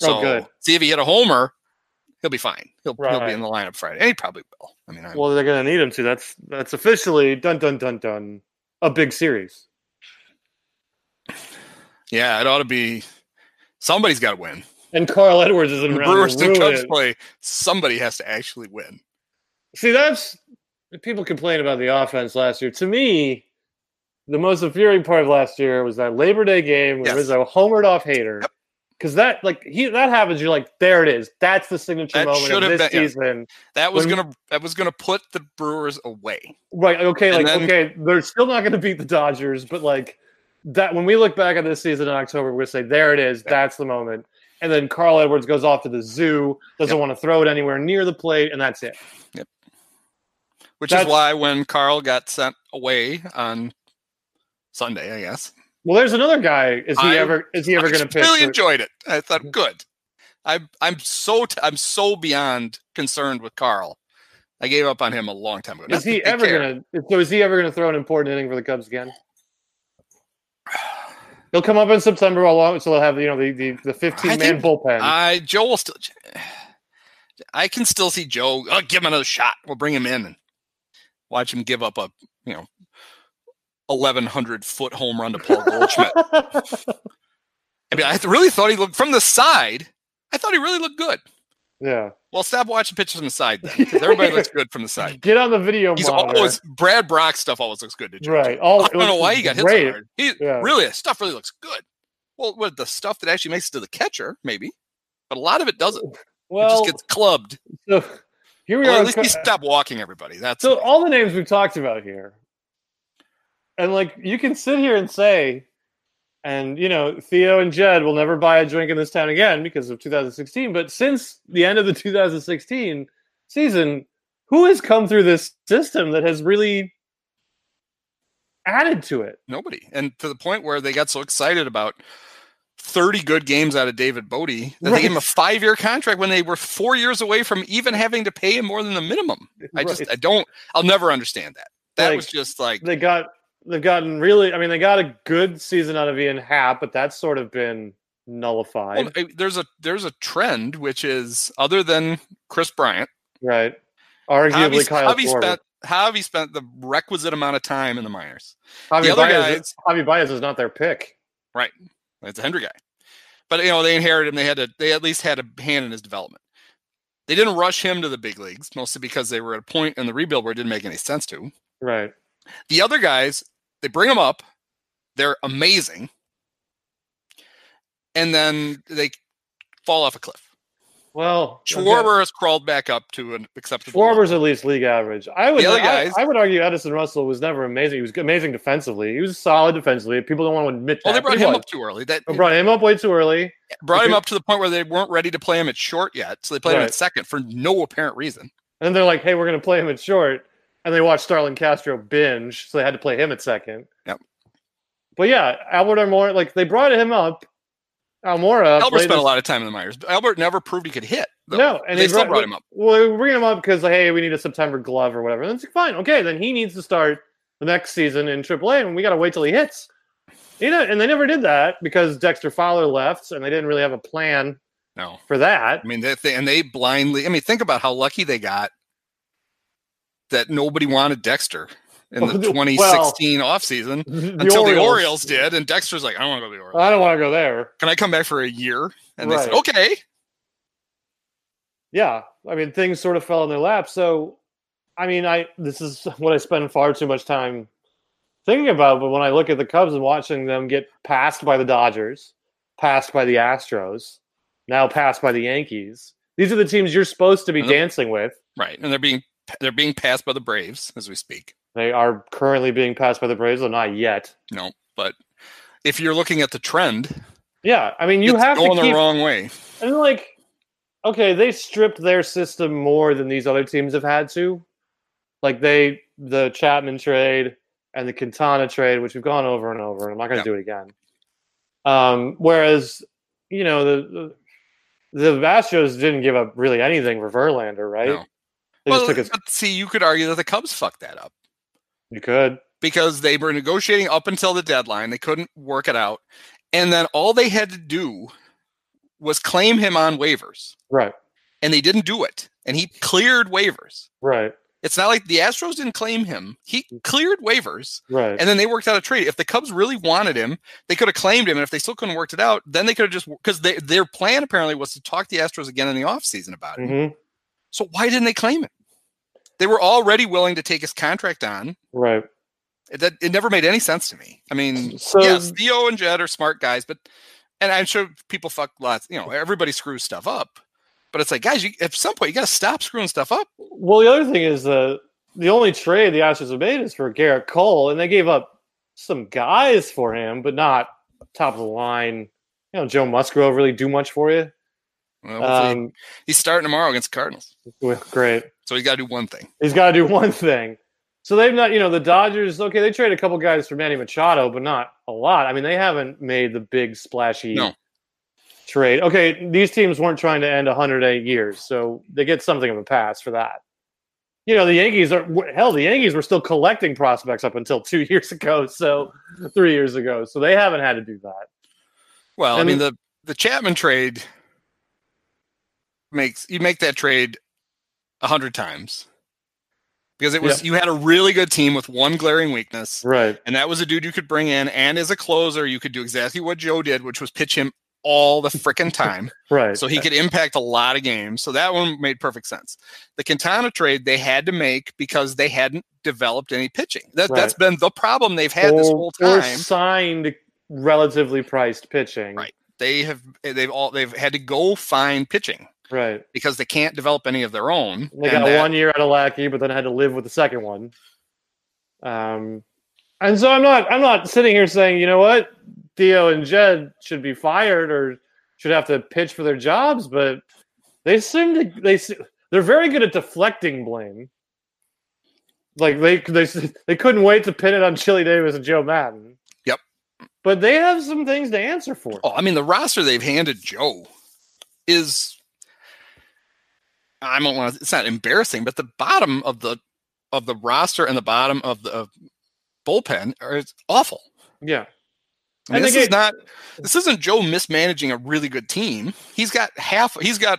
Oh, So good. see if he hit a homer, he'll be fine. He'll, he'll be in the lineup Friday, and he probably will. I mean, I, Well, they're going to need him to. That's that's officially dun dun dun dun a big series. yeah, it ought to be. Somebody's got to win. And Carl Edwards is in The Brewers to Cubs play. Somebody has to actually win. See, that's people complain about the offense last year. To me, the most infuriating part of last year was that Labor Day game where Yes. Rizzo homered off Hader, Yep. because that like he that happens. You're like, there it is. That's the signature That moment of this been- yeah. season. That was When- gonna that was gonna put the Brewers away. Right. Okay. And Like, then- okay, they're still not going to beat the Dodgers, but like that, when we look back at this season in October, we're to say, there it is. Yeah. That's the moment. And then Carl Edwards goes off to the zoo, doesn't Yep. want to throw it anywhere near the plate, and that's it. Which That's- is why when Carl got sent away on Sunday, I guess. Well, there's another guy. Is he I- ever? Is he ever going to pitch? I really enjoyed it. I thought good. I'm I'm so t- I'm so beyond concerned with Carl. I gave up on him a long time ago. Not Is he ever going to? So is he ever going to throw an important inning for the Cubs again? He'll come up in September along, uh, so they'll have you know the the, the 15 man bullpen. I Joe will still. I can still see Joe. Oh, give him another shot. We'll bring him in and watch him give up a you know, eleven hundred foot home run to Paul Goldschmidt. *laughs* I mean, I really thought he looked from the side. I thought he really looked good. yeah. Well, stop watching pictures from the side then, because everybody looks good from the *laughs* side. Get on the video He's monitor. always Brad Brach stuff always looks good to Joe. right. All, I don't know why he got hit so hard. He Yeah. really stuff really looks good. Well, what the stuff that actually makes it to the catcher, maybe, but a lot of it doesn't. it Well, just gets clubbed. so here we Well, are. at least he stopped walking everybody. That's So all the names we've talked about here, and like you can sit here and say, and you know Theo and Jed will never buy a drink in this town again because of 2016. But since the end of the 2016 season, who has come through this system that has really added to it? nobody. And to the point where they got so excited about 30 good games out of David Bote that they gave him a five year contract when they were four years away from even having to pay him more than the minimum. I just, I don't, I'll never understand that. That Like, was just like, they got they've gotten really. I mean, they got a good season out of Ian Happ, but that's sort of been nullified, well, there's a, there's a trend, which is other than Kris Bryant, right? Arguably, Javi, Kyle Javi spent, Javi spent the requisite amount of time in the minors. Javi The Baez, guys- Javi Baez is not their pick. It's a Hendry guy. But you know, they inherited him. They had to they at least had a hand in his development. They didn't rush him to the big leagues, mostly because they were at a point in the rebuild where it didn't make any sense to. Right. The other guys, they bring them up, they're amazing, and then they fall off a cliff. Well, Schwarber has crawled back up to an acceptable. Schwarber's level. at least league average. I would. I- I, would argue Addison Russell was never amazing. He was amazing defensively. He was solid defensively. People don't want to admit that. Well, they brought he him was. up too early. That They brought him up way too early. brought if him you- up to the point where they weren't ready to play him at short yet, so they played him at second for no apparent reason. And then they're like, "Hey, we're going to play him at short," and they watched Starlin Castro binge, so they had to play him at second. Yep. But yeah, Albert Almora, like they brought him up. Almora. Albert spent a lot of time in the minors. Albert never proved he could hit. though. No, and they they still brought him up. Well, they were bringing him up because hey, we need a September glove or whatever. And it's fine. Okay, then he needs to start the next season in AAA, and we got to wait till he hits. You know, and they never did that because Dexter Fowler left, and they didn't really have a plan No, for that. I mean, they, they, and they blindly. I mean, think about how lucky they got that nobody wanted Dexter in the *laughs* Well, 2016 offseason *laughs* The until the Orioles did, and Dexter's like, I don't want to go to the Orioles. I don't want to go there. Can I come back for a year? And they said, okay. Yeah, I mean, things sort of fell in their lap. So, I mean, I this is *laughs* what I spend far too much time thinking about. But when I look at the Cubs and watching them get passed by the Dodgers, passed by the Astros, now passed by the Yankees, these are the teams you're supposed to be dancing with. Right, and they're being they're being passed by the Braves as we speak. They are currently being passed by the Braves, though not yet. No, but if you're looking at the trend, Yeah, I mean, you have to going keep the wrong way. And like, okay, they stripped their system more than these other teams have had to. Like they, the Chapman trade and the Quintana trade, which we've gone over and over, and I'm not going to do it again. Um, whereas, you know, the, the the Astros didn't give up really anything for Verlander, right? No. They Well, just took his. but see, you could argue that the Cubs fucked that up. You could, because they were negotiating up until the deadline. They couldn't work it out. And then all they had to do was claim him on waivers. right, And they didn't do it. And he cleared waivers. right, It's not like the Astros didn't claim him. He cleared waivers. right. And then they worked out a trade. If the Cubs really wanted him, they could have claimed him. And if they still couldn't work it out, then they could have just because their plan apparently was to talk the Astros again in the offseason about it. hmm So why didn't they claim him? They were already willing to take his contract on. Right. It, that, it never made any sense to me. I mean, So- yes, Theo and Jed are smart guys, but And I'm sure people fuck lots. You know, everybody screws stuff up. But it's like, guys, you, at some point, you got to stop screwing stuff up. Well, the other thing is the the only trade the Astros have made is for Gerrit Cole, and they gave up some guys for him, but not top of the line. You know, Joe Musgrove really do much for you. Well, Um, he's starting tomorrow against the Cardinals, great. so he's got to do one thing. He's got to do one thing. So they've not, you know, the Dodgers. Okay, they traded a couple guys for Manny Machado, but not a lot. I mean, they haven't made the big splashy No. trade. Okay, these teams weren't trying to end 108 years, so they get something of a pass for that. You know, the Yankees are hell. The Yankees were still collecting prospects up until two *laughs* years ago, so three years ago. So they haven't had to do that. Well, I mean the the Chapman trade makes you make that trade a hundred times because it was you had a really good team with one glaring weakness, Right. and that was a dude you could bring in, and as a closer, you could do exactly what Joe did, which was pitch him all the freaking *laughs* time, Right. so he could impact a lot of games. So that one made perfect sense. The Quintana trade they had to make because they hadn't developed any pitching. That Right. that's been the problem they've had this Or- whole or time. signed relatively priced pitching. Right. They have they've all they've had to go find pitching. Right. because they can't develop any of their own. They got that- one year out of Lackey, but then had to live with the second one. Um, and so I'm not I'm not sitting here saying, you know what, Theo and Jed should be fired or should have to pitch for their jobs, but they seem to they they're very good at deflecting blame. Like they they they couldn't wait to pin it on Chili Davis and Joe Maddon. Yep. But they have some things to answer for. Oh, I mean, the roster they've handed Joe is. I don't want to. It's not embarrassing, but the bottom of the of the roster and the bottom of the of bullpen are it's awful. Yeah. I mean, And this is not. This isn't Joe mismanaging a really good team. He's got half. He's got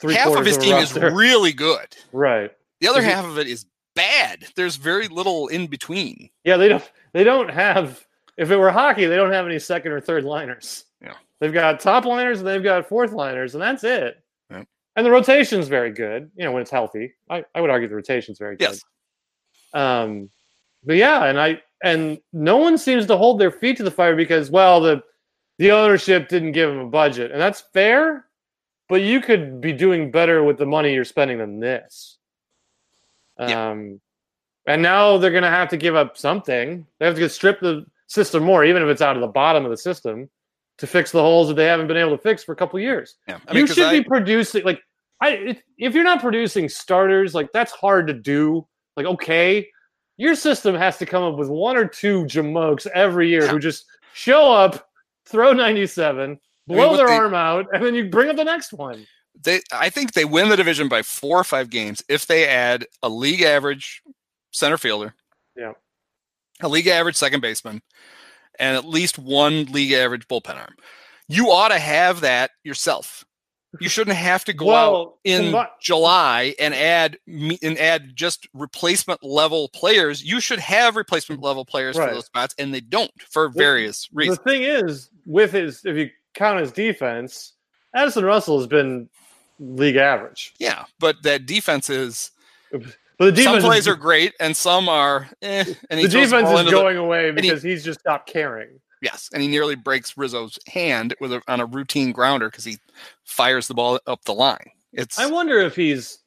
Three half of his a team is *laughs* really good. right. The other half of it is bad. There's very little in between. Yeah, they don't. They don't have. If it were hockey, they don't have any second or third liners. Yeah. they've got top liners and they've got fourth liners, and that's it. Yeah. And the rotation's very good. You know, when it's healthy, I, I would argue the rotation's very good. Yes. Um, but yeah, and I and no one seems to hold their feet to the fire because well, the the ownership didn't give them a budget, and that's fair. But you could be doing better with the money you're spending than this. Yeah. Um, and now they're going to have to give up something. They have to get strip the system more, even if it's out of the bottom of the system, to fix the holes that they haven't been able to fix for a couple years Yeah, I mean, you should I- be producing like I if, you're not producing starters, like that's hard to do. Like okay, your system has to come up with one or two jamokes every year Yeah. who just show up, throw 97, blow what their they- arm out, and then you bring up the next one. they I think they win the division by four or five games if they add a league average center fielder. Yeah. A league average second baseman and at least one league average bullpen arm. You ought to have that yourself. You shouldn't have to go out in combi- July and add and add just replacement level players. You should have replacement level players Right. for those spots, and they don't for various reasons. the thing is, with his if you count his defense, Addison Russell has been league average. Yeah, but that defense is But the defense some is- plays are great and some are eh, and he the defense is into the- going away he- because he's just stopped caring. Yes, and he nearly breaks Rizzo's hand with a, on a routine grounder because he fires the ball up the line. It's I wonder if he's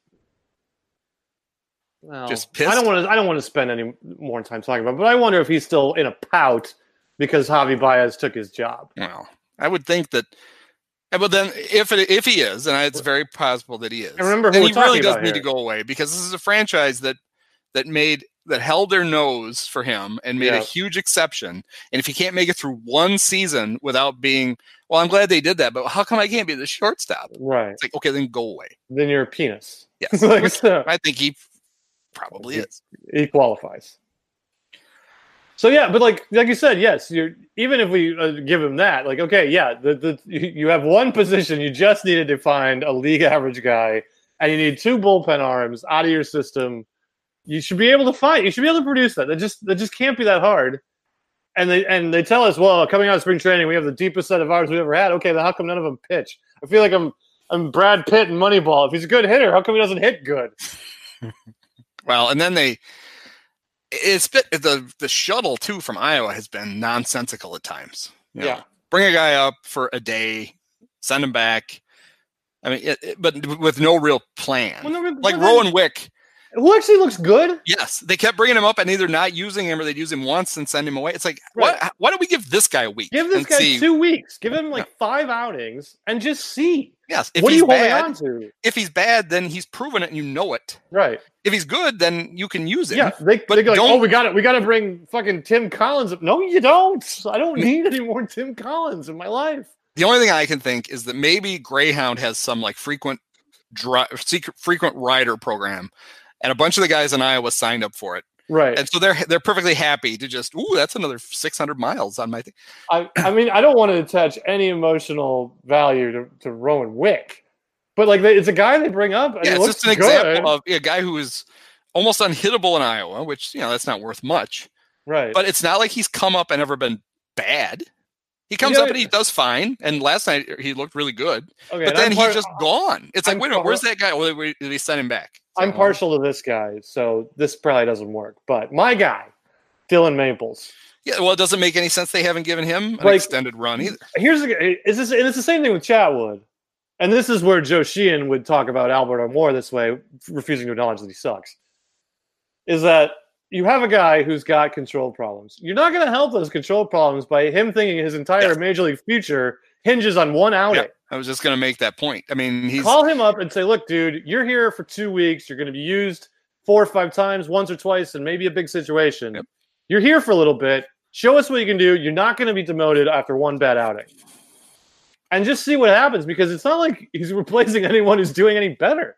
well, Just I don't want to. I don't want to spend any more time talking about. it, But I wonder if he's still in a pout because Javi Baez took his job. well, I would think that. eh, But then, if it, if he is, and it's very possible that he is, I remember who he really does need to go away because this is a franchise that that made that held their nose for him and made a huge exception. And if he can't make it through one season without being, well, I'm glad they did that, but how come I can't be the shortstop? Right. It's like, okay, then go away. Then you're a penis. *laughs* Yes, like, so, I think he probably is. he qualifies. So yeah, but like like you said, yes, you're even if we uh, give him that, like okay, yeah, the, the you you have one position you just needed to find a league *laughs* average guy, and you need two bullpen arms out of your system. You should be able to find. You should be able to produce that. That just that just can't be that hard. And they and they tell us, well, coming out of spring training, we have the deepest set of arms we've ever had. Okay, then how come none of them pitch? I feel like I'm I'm Brad Pitt in Moneyball. If he's a good hitter, how come he doesn't hit good? *laughs* Well, and then they it's bit the the shuttle too from Iowa has been nonsensical at times. you know. Yeah. bring a guy up for a day, send him back. I mean, it, it- but with no real plan. Well, no, like then- Rowan Wick, who actually looks good. yes, they kept bringing him up and either not using him or they'd use him once and send him away. It's like, Right. why, why don't we give this guy a week? Give this guy see? two weeks. Give him like five outings and just see. Yes, if what are he's you holding bad, on to? if he's bad, then he's proven it and you know it. Right. If he's good, then you can use it. Yeah. They, But they go like, oh, we got it. We got to bring fucking Tim Collins. up." No, you don't. I don't need any more Tim Collins in my life. The only thing I can think is that maybe Greyhound has some like frequent dri- secret frequent rider program, and a bunch of the guys in Iowa signed up for it, Right. and so they're they're perfectly happy to just ooh that's another 600 miles on my thing. I, I mean, I don't want to attach any emotional value to, to Rowan Wick, but like, they, it's a guy they bring up. Yeah, it's just an good. example of a guy who is almost unhittable in Iowa, which you know that's not worth much, right. but it's not like he's come up and ever been bad. He comes Yeah. up and he does fine, and last night he looked really good. okay, but then he's just gone. It's like, I'm wait a minute, where's that guy? Oh, did they send him back? I'm partial to this guy, so this probably doesn't work. But my guy, Dillon Maples. Yeah, well, it doesn't make any sense they haven't given him an Like- extended run either. Here's the is this and it's the same thing with Chatwood. And this is where Joe Sheehan would talk about Albert Almora this way, refusing to acknowledge that he sucks. Is that you have a guy who's got control problems. You're not going to help those control problems by him thinking his entire Yeah. major league future hinges on one outing. I was just going to make that point. I mean, he's Call him up and say, "Look, dude, you're here for two weeks. You're going to be used four or five times, once or twice, and maybe a big situation. Yep. You're here for a little bit. Show us what you can do. You're not going to be demoted after one bad outing, and just see what happens because it's not like he's replacing *laughs* anyone who's doing any better.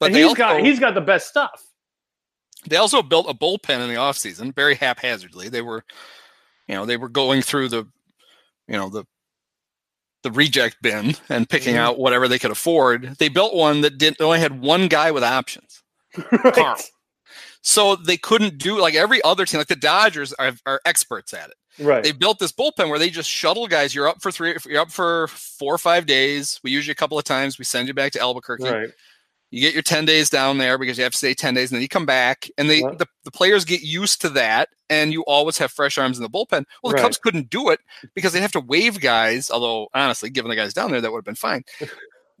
but he's also, got he's got the best stuff. they also built a bullpen in the offseason very haphazardly. They were, you know, they were going through the, you know, the the reject bin and picking Mhm. out whatever they could afford. They built one that didn't only had one guy with options. Carl. right. So they couldn't do like every other team, like the Dodgers are, are experts at it. Right. they built this bullpen where they just shuttle guys. You're up for three. if You're up for four or five days. We use you a couple of times. We send you back to Albuquerque. right. You get your ten days down there because you have to stay ten days, and then you come back, and they Right. the, the players get used to that, and you always have fresh arms in the bullpen. Well, the Right. Cubs couldn't do it because they'd have to waive guys. Although honestly, given the guys down there, that would have been fine.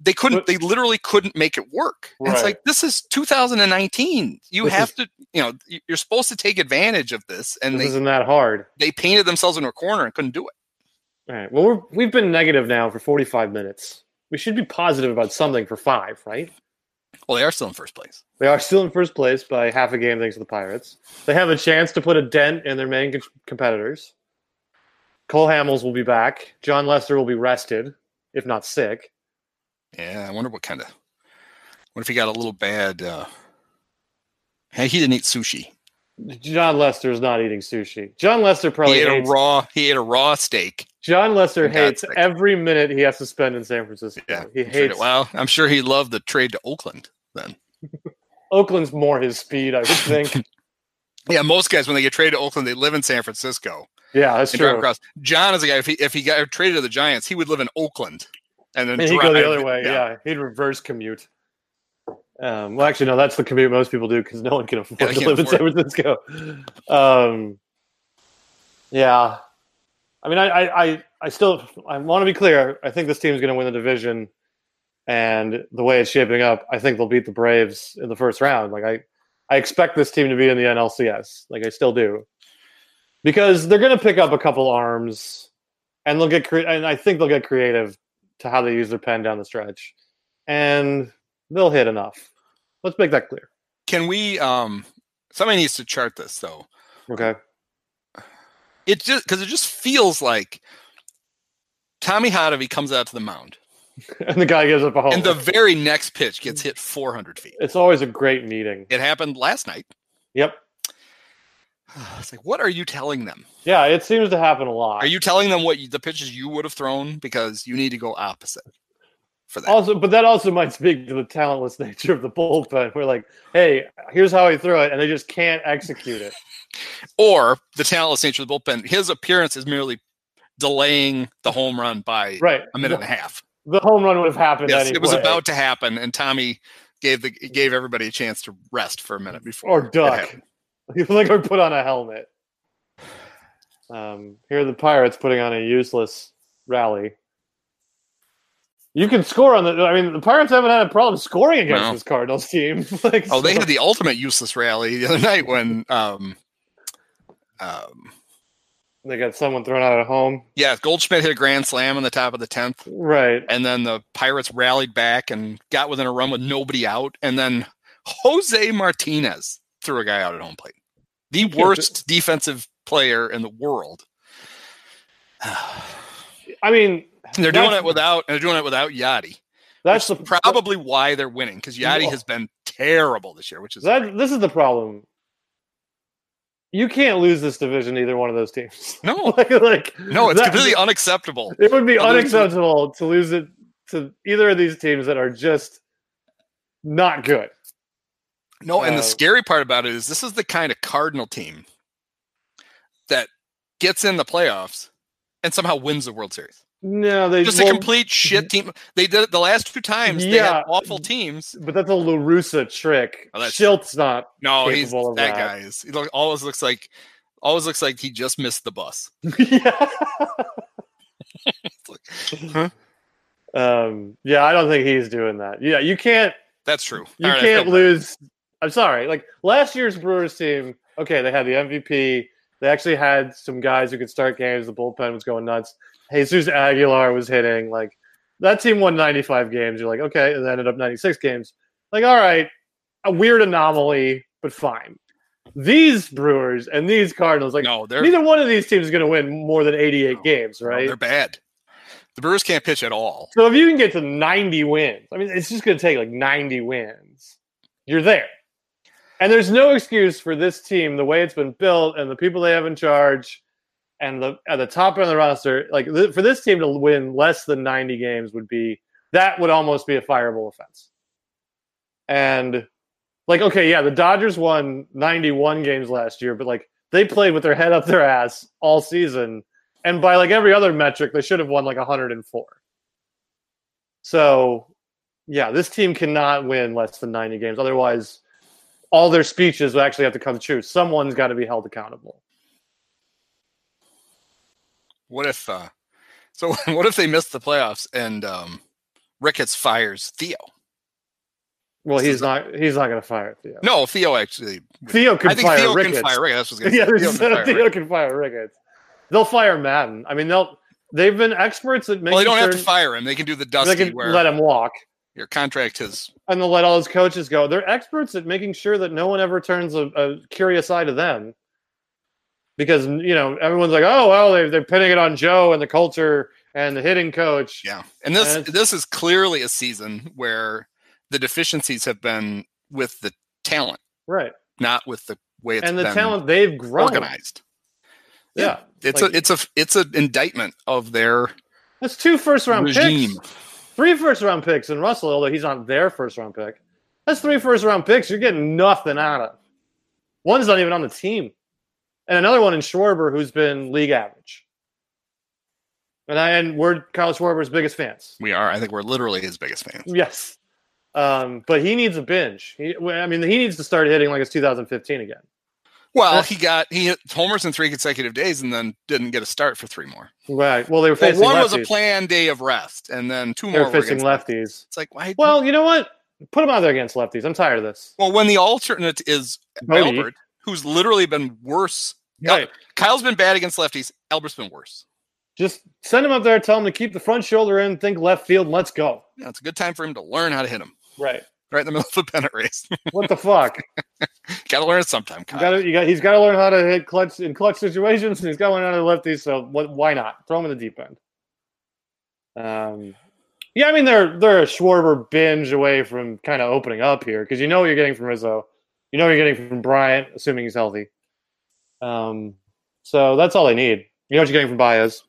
They *laughs* couldn't. But- they literally couldn't make it work. And It's like this is 2019. You This have is- to. You know, you're supposed to take advantage of this, and This they isn't that hard. they painted themselves into a corner and couldn't do it. All right. Well, we're, we've been negative now for 45 minutes. We should be positive about something for five, right? Well, they are still in first place. They are still in first place by half a game thanks to the Pirates. They have a chance to put a dent in their main competitors. Cole Hamels will be back. Jon Lester will be rested, if not sick. Yeah, I wonder what kind of. What if he got a little bad? uh Hey, he didn't eat sushi. Jon Lester is not eating sushi. Jon Lester He probably ate a raw. He ate a raw steak. Jon Lester hates sake. every minute he has to spend in San Francisco. Yeah, he I'm sure- hates. well, I'm sure he loved the trade to Oakland. Then, Oakland's more his speed, I would think. *laughs* yeah, most guys when they get traded to Oakland, they live in San Francisco yeah, that's true. across. John is a guy. If he if he got traded to the Giants, he would live in Oakland, and then And he'd go the other way. Yeah. he'd reverse commute. Um, well, actually, no, that's the commute most people do because no one can afford Yeah, to live in San Francisco. Um, yeah, I mean, I, I, I, I still, I want to be clear. I think this team's going to win the division, and the way it's shaping up, I think they'll beat the Braves in the first round. Like I, I expect this team to be in the NLCS. Like I still do, because they're going to pick up a couple arms, and they'll get cre- and I think they'll get creative to how they use their pen down the stretch, and they'll hit enough. Let's make that clear. Can we? Um, somebody needs to chart this though. Okay. It just because it just feels like Tommy Hotovy comes out to the mound, *laughs* And the guy gives up a home. and the very next pitch gets hit 400 feet. it's always a great meeting. It happened last night. Yep. *sighs* It's like, what are you telling them? Yeah, it seems to happen a lot. Are you telling them what you, the pitches you would have thrown because you need to go opposite for that? also, but that also might speak to the talentless *laughs* nature of the bullpen. We're like, hey, here's how I throw it, and they just can't execute it. *laughs* Or the talentless nature of the bullpen. His appearance is merely delaying the home run by Right. a minute and a half. The home run would have happened Yes, anyway. it was about to happen, and Tommy gave the gave everybody a chance to rest for a minute before or duck. *laughs* like or put on a helmet. Um, here are the Pirates putting on a useless rally. You can score on the. I mean, the Pirates haven't had a problem scoring against No. this Cardinals team. *laughs* like, Oh, they had the ultimate useless rally the other night when, um, um, they got someone thrown out at home. yeah, Goldschmidt hit a grand slam on the top of the tenth, Right. and then the Pirates rallied back and got within a run with nobody out, and then Jose Martinez threw a guy out at home plate, the worst defensive player in the world. *sighs* I mean, they're doing it without. They're doing it without Yadi. that's the Probably why they're winning because Yadi Well- has been terrible this year, which is That this is the problem. You can't lose this division either one of those teams. no, *laughs* like, like no, it's that- completely unacceptable. It would be to lose to- unacceptable to lose it to either of these teams that are just not good. No, and Uh, the scary part about it is this is the kind of Cardinal team that gets in the playoffs and somehow wins the World Series. No, they Just a complete *laughs* shit team. They did it the last two times. They Yeah. had awful teams. But that's a La Russa trick. Oh, Shildt's not. No, he's that, that. guy is. He look, always looks like always looks like he just missed the bus. *laughs* yeah. *laughs* Like, huh? Um, yeah, I don't think he's doing that. Yeah, you can't That's true. you right, can't lose. I'm sorry. Like last year's Brewers team, okay, they had the MVP. They actually had some guys who could start games. The bullpen was going nuts. Jesus Aguilar was hitting. Like that team won 95 games. You're like, okay, and ended up 96 games. Like, all right, a weird anomaly, but fine. These Brewers and these Cardinals, like No, they're neither one of these teams is going to win more than 88 No, games, no, right? they're bad. The Brewers can't pitch at all. So if you can get to 90 wins, I mean, it's just going to take like 90 wins. You're there. And there's no excuse for this team, the way it's been built and the people they have in charge and the at the top end of the roster. Like th- for this team to win less than 90 games would be that would almost be a fireable offense. And like, okay, yeah, the Dodgers won 91 games last year, but like they played with their head up their ass all season. And by like every other metric, they should have won like 104. So, yeah, this team cannot win less than 90 games. Otherwise, all their speeches will actually have to come true. Someone's got to be held accountable. What if uh so *laughs* what if they miss the playoffs and um Ricketts fires Theo? Well, he's not. He's not going to fire Theo. No, Theo actually Theo can I think fire Theo Ricketts. can fire Ricketts. That's what *laughs* yeah. Theo can *laughs* fire Ricketts. can fire Ricketts. They'll fire Maddon. I mean, they'll. They've been experts at making sure. Well, they don't sure have to fire him. They can do the they dusty can where let him walk, your contract is and they'll let all his coaches go. They're experts at making sure that no one ever turns a, a curious eye to them. Because you know everyone's like, oh well, they, they're pinning it on Joe and the culture and the hitting coach. yeah. And this And this is clearly a season where the deficiencies have been with the talent, Right. not with the way it's and the talent they've grown. organized. Yeah. It's Like- a it's a it's an indictment of their That's two first round regime. picks. Three first round picks in Russell, although he's not their first round pick. That's three first round picks you're getting nothing out of. One's not even on the team. And another one in Schwarber who's been league average. And I and we're Kyle Schwarber's biggest fans. We are. I think we're literally his biggest fans. Yes. Um, but he needs a binge. He, I mean, he needs to start hitting like it's 2015 again. Well, he got he hit homers in three consecutive days and then didn't get a start for three more. Right. Well, they were Well, facing one lefties. was a planned day of rest, and then two they more were were facing against lefties. It's like why? Well, you know what? Put him out there against lefties. I'm tired of this. well, when the alternate is Bote. Albert, who's literally been worse. Right. Kyle's been bad against lefties. Albert's been worse. Just send him up there, tell him to keep the front shoulder in, think left field, and let's go. Yeah, it's a good time for him to learn how to hit him Right. right in the *laughs* middle of a pennant race. *laughs* What the fuck? *laughs* got to learn it sometime. You gotta, you got, he's got to learn how to hit clutch in clutch situations, and he's got to learn how to lefties. So what, why not throw him in the deep end? Um, yeah, I mean they're they're a Schwarber binge away from kind of opening up here because you know what you're getting from Rizzo, you know what you're getting from Bryant, assuming he's healthy. Um, so that's all they need. You know what you're getting from Baez.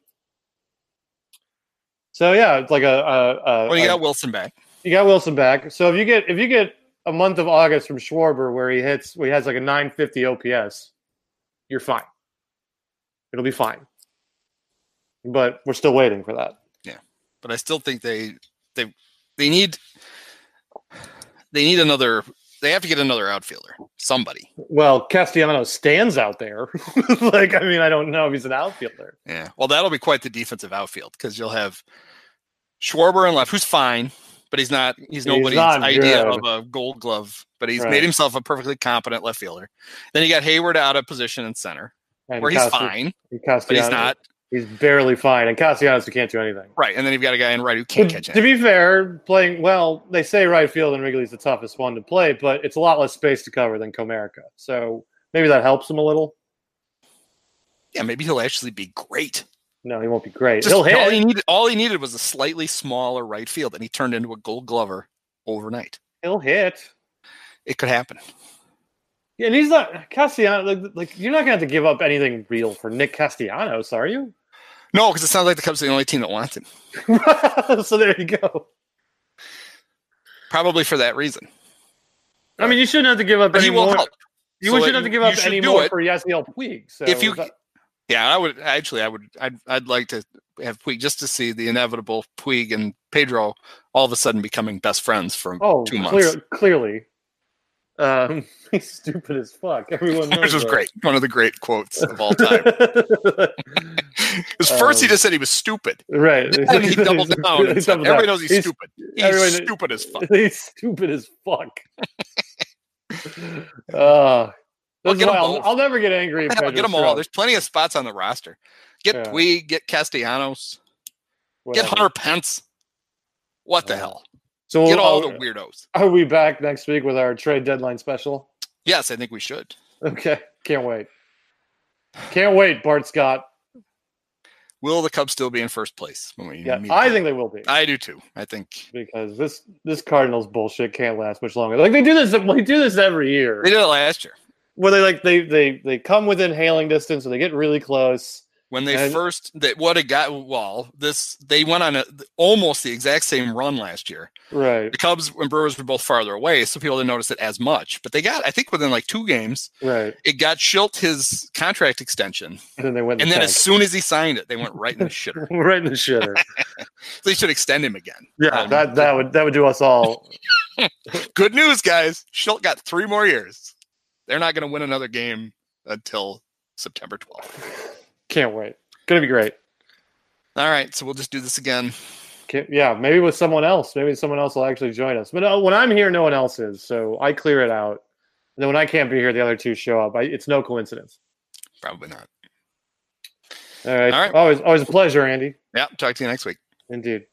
So yeah, it's like a, a, a Well, you a- got Wilson back. you got Wilson back. So if you get if you get a month of August from Schwarber where he hits where he has like a 950 OPS, you're fine. It'll be fine. But we're still waiting for that. Yeah, but I still think they they they need they need another they have to get another outfielder. Somebody. Well, Castellanos stands out there. *laughs* like, I mean, I don't know if he's an outfielder. Yeah. Well, that'll be quite the defensive outfield because you'll have Schwarber in left, who's fine, but he's not. He's nobody's not idea good. of a Gold Glove. But he's Right. made himself a perfectly competent left fielder. Then you got Heyward out of position in center, And where he's fine, but he's not. He's barely fine. And Castellanos who can't do anything. Right. And then you've got a guy in right who can't But catch to be fair, playing well, they say right field in Wrigley's the toughest one to play, but it's a lot less space to cover than Comerica. So maybe that helps him a little. Yeah, maybe he'll actually be great. No, he won't be great. Just, He'll hit. all he needed, all he needed was a slightly smaller right field, and he turned into a Gold Glover overnight. He'll hit. It could happen. Yeah, and he's not Castellanos. Like, like you're not gonna have to give up anything real for Nick Castellanos, are you? No, because it sounds like the Cubs are the only team that wants him. *laughs* so there you go. Probably for that reason. I mean, you shouldn't have to give up But any he will more. help. You So shouldn't have to give up any more for Yasiel Puig. So If you- that- Yeah, I would actually. I would. I'd. I'd like to have Puig just to see the inevitable Puig and Pedro all of a sudden becoming best friends for oh, two months, clear, clearly, um, *laughs* he's stupid as fuck. Everyone knows which was that. great. One of the great quotes of all time. *laughs* Because first he Um, just said he was stupid, right. and he *laughs* doubled down. He doubled Everybody down. knows he's, stupid. He's stupid as fuck. He's stupid as fuck. uh, Well, that's get 'em why I'll. I'll never get angry. if Hell, Pedro get them all. There's plenty of spots on the roster. Get Yeah. Puig. Get Castellanos. Get Hunter Pence. What the Yeah. hell? So Get all are, the weirdos. *laughs* are we back next week with our trade deadline special? Yes, I think we should. Okay, can't wait. Can't wait, Bart Scott. Will the Cubs still be in first place when we Yeah, meet? I them? think they will be I do too. I think because this this Cardinals bullshit can't last much longer. Like they do this, they do this every year. they did it last year Where they like they they they come within hailing distance, or they get really close. When they And- first. They, what a guy! Well, this they went on a, almost the exact same run last year. Right, The Cubs and Brewers were both farther away, so people didn't notice it as much. But they got, I think, within like two games, right. it got Shildt his contract extension, And then they went. and the then tank. as soon as he signed it, they went right in the *laughs* shitter. right in the shitter. *laughs* They should extend him again. Yeah, Um, that that would that would do us all. *laughs* Good news, guys. Shildt got three more years. They're not going to win another game until September 12th. Can't wait. Gonna be great. All right, so we'll just do this again. Yeah, maybe with someone else. Maybe someone else will actually join us. But uh, when I'm here, no one else is. So I clear it out. And then when I can't be here, the other two show up. I, it's no coincidence. Probably not. All right. All right. Always, always a pleasure, Andy. Yeah, talk to you next week. Indeed.